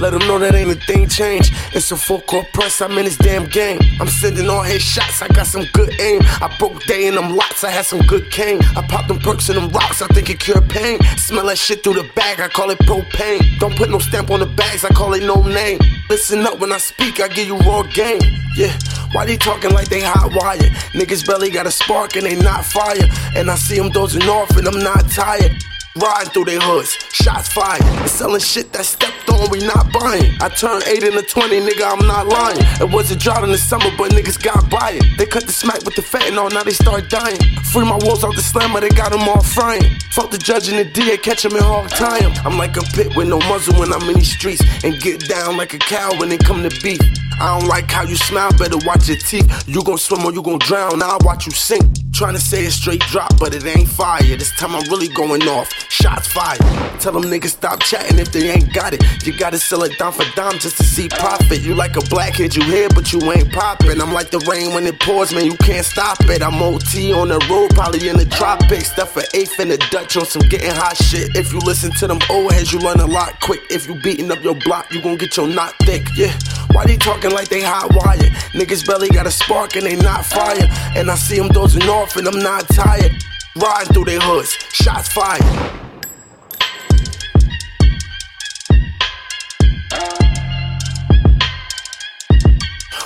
Let them know that ain't a thing change. It's a full court press, I'm in this damn game. I'm sending all his shots, I got some good aim. I broke day in them lots, I had some good cane. I popped them perks in them rocks, I think it cure pain. Smell that shit through the bag, I call it propane. Don't put no stamp on the bags, I call it no name. Listen up when I speak, I give you raw game. Yeah, why they talking like they hot wire? Niggas barely got a spark and they not fire. And I see them dozing off and I'm not tired. Riding through their hoods, shots fired. Selling shit that stepped on, we not buying. I turned 8 into 20, nigga, I'm not lying. It was a drought in the summer, but niggas got by it. They cut the smack with the fentanyl, now they start dying. Free my wolves out the slammer, they got them all frying. Fuck the judge and the DA, catch them in hog time. I'm like a pit with no muzzle when I'm in these streets. And get down like a cow when they come to beef. I don't like how you smile, better watch your teeth. You gon' swim or you gon' drown, now I watch you sink. Trying to say a straight drop, but it ain't fire. This time I'm really going off. Shots fired. Tell them niggas stop chatting if they ain't got it. You gotta sell it dime for dime just to see profit. You like a blackhead, you here, but you ain't poppin'. I'm like the rain when it pours, man, you can't stop it. I'm OT on the road, probably in the tropics. Stuff for eighth in the Dutch on some getting hot shit. If you listen to them old heads, you learn a lot quick. If you beating up your block, you gon' get your knot thick. Yeah, why they talking like they hot wire? Niggas barely got a spark and they not fire. And I see them dozing off and I'm not tired. Riding through their hoods, shots fired.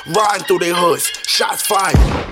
Riding through their hoods, shots fired.